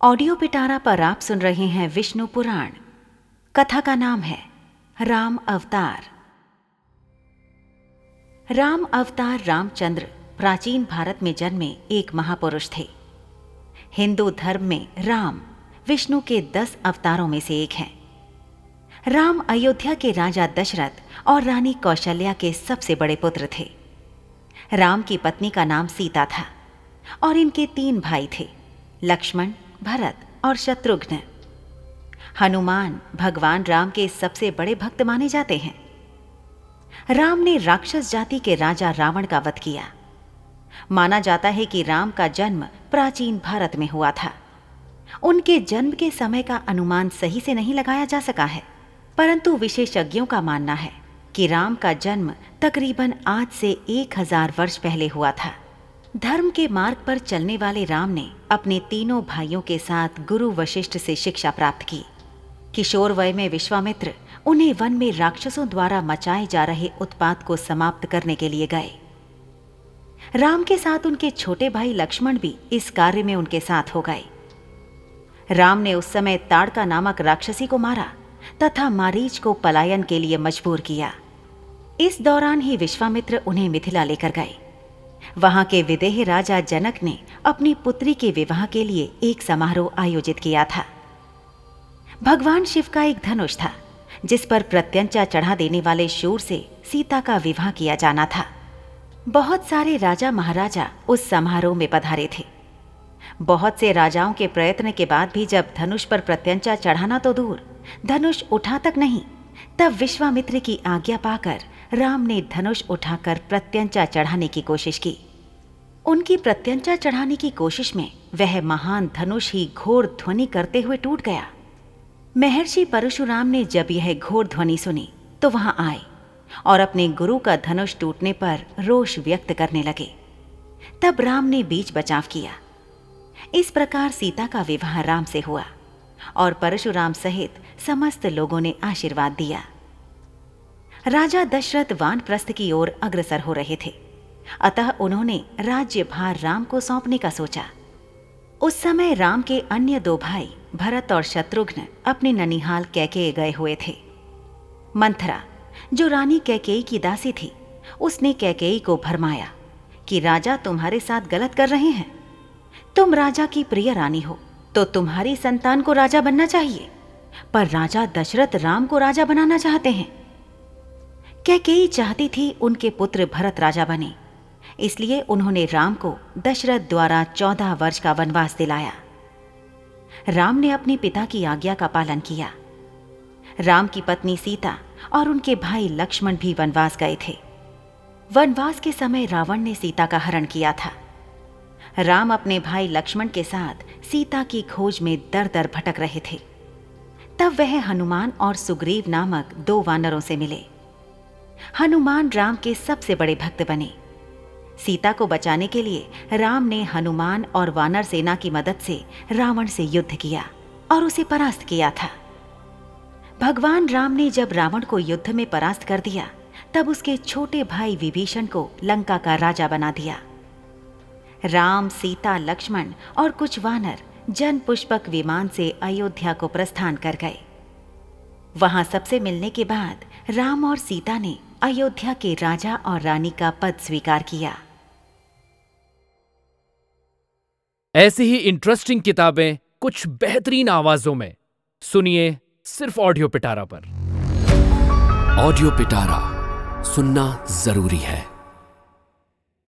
Audio पिटारा पर आप सुन रहे हैं विष्णु पुराण। कथा का नाम है, राम अवतार। राम अवतार रामचंद्र प्राचीन भारत में जन्मे एक महापुरुष थे। हिंदू धर्म में राम विष्णु के दस अवतारों में से एक हैं। राम अयोध्या के राजा दशरथ और रानी कौशल्या के सबसे बड़े पुत्र थे। राम की पत्नी का नाम सीता था और इनके तीन भाई थे, लक्ष्मण भरत और शत्रुघ्न। हनुमान भगवान राम के सबसे बड़े भक्त माने जाते हैं। राम ने राक्षस जाति के राजा रावण का वध किया। माना जाता है कि राम का जन्म प्राचीन भारत में हुआ था। उनके जन्म के समय का अनुमान सही से नहीं लगाया जा सका है, परंतु विशेषज्ञों का मानना है कि राम का जन्म तकरीबन आज से एक हज़ार वर्ष पहले हुआ था। धर्म के मार्ग पर चलने वाले राम ने अपने तीनों भाइयों के साथ गुरु वशिष्ठ से शिक्षा प्राप्त की। किशोर वय में विश्वामित्र उन्हें वन में राक्षसों द्वारा मचाए जा रहे उत्पात को समाप्त करने के लिए गए। राम के साथ उनके छोटे भाई लक्ष्मण भी इस कार्य में उनके साथ हो गए। राम ने उस समय ताड़का नामक राक्षसी को मारा तथा मारीच को पलायन के लिए मजबूर किया। इस दौरान ही विश्वामित्र उन्हें मिथिला लेकर गए। वहाँ के विदेह राजा जनक ने अपनी पुत्री के विवाह के लिए एक समारोह आयोजित किया था। भगवान शिव का एक धनुष था, जिस पर प्रत्यंचा चढ़ा देने वाले शूर से सीता का विवाह किया जाना था। बहुत सारे राजा महाराजा उस समारोह में पधारे थे। बहुत से राजाओं के प्रयत्न के बाद भी जब धनुष पर प्रत्यंचा चढ़ाना तो दूर, धनुष उठा तक नहीं, तब विश्वामित्र की आज्ञा पाकर राम ने धनुष उठाकर प्रत्यंचा चढ़ाने की कोशिश की। उनकी प्रत्यंचा चढ़ाने की कोशिश में वह महान धनुष ही घोर ध्वनि करते हुए टूट गया। महर्षि परशुराम ने जब यह घोर ध्वनि सुनी तो वहाँ आए और अपने गुरु का धनुष टूटने पर रोष व्यक्त करने लगे। तब राम ने बीच बचाव किया। इस प्रकार सीता का विवाह राम से हुआ और परशुराम सहित समस्त लोगों ने आशीर्वाद दिया। राजा दशरथ वानप्रस्थ की ओर अग्रसर हो रहे थे। अतः उन्होंने राज्य भार राम को सौंपने का सोचा। उस समय राम के अन्य दो भाई, भरत और शत्रुघ्न, अपने ननिहाल कैके गए हुए थे। मंथरा, जो रानी कैकेयी की दासी थी, उसने कैकेयी को भरमाया कि, राजा तुम्हारे साथ गलत कर रहे हैं। तुम राजा की प्रिय रानी हो तो तुम्हारी संतान को राजा बनना चाहिए। पर राजा दशरथ राम को राजा बनाना चाहते हैं। कैकेयी चाहती थी उनके पुत्र भरत राजा बने? इसलिए उन्होंने राम को दशरथ द्वारा चौदह वर्ष का वनवास दिलाया। राम ने अपने पिता की आज्ञा का पालन किया। राम की पत्नी सीता और उनके भाई लक्ष्मण भी वनवास गए थे। वनवास के समय रावण ने सीता का हरण किया था। राम अपने भाई लक्ष्मण के साथ सीता की खोज में दर दर भटक रहे थे। तब वह हनुमान और सुग्रीव नामक दो वानरों से मिले। हनुमान राम के सबसे बड़े भक्त बने। सीता को बचाने के लिए राम ने हनुमान और वानर सेना की मदद से रावण से युद्ध किया और उसे परास्त किया था। भगवान राम ने जब रावण को युद्ध में परास्त कर दिया, तब उसके छोटे भाई विभीषण को लंका का राजा बना दिया। राम, सीता, लक्ष्मण और कुछ वानर जन पुष्पक विमान से अयोध्या को प्रस्थान कर गए। वहाँ सबसे मिलने के बाद राम और सीता ने अयोध्या के राजा और रानी का पद स्वीकार किया। ऐसी ही इंटरेस्टिंग किताबें कुछ बेहतरीन आवाजों में। सुनिए सिर्फ़ ऑडियो पिटारा पर। ऑडियो पिटारा सुनना ज़रूरी है।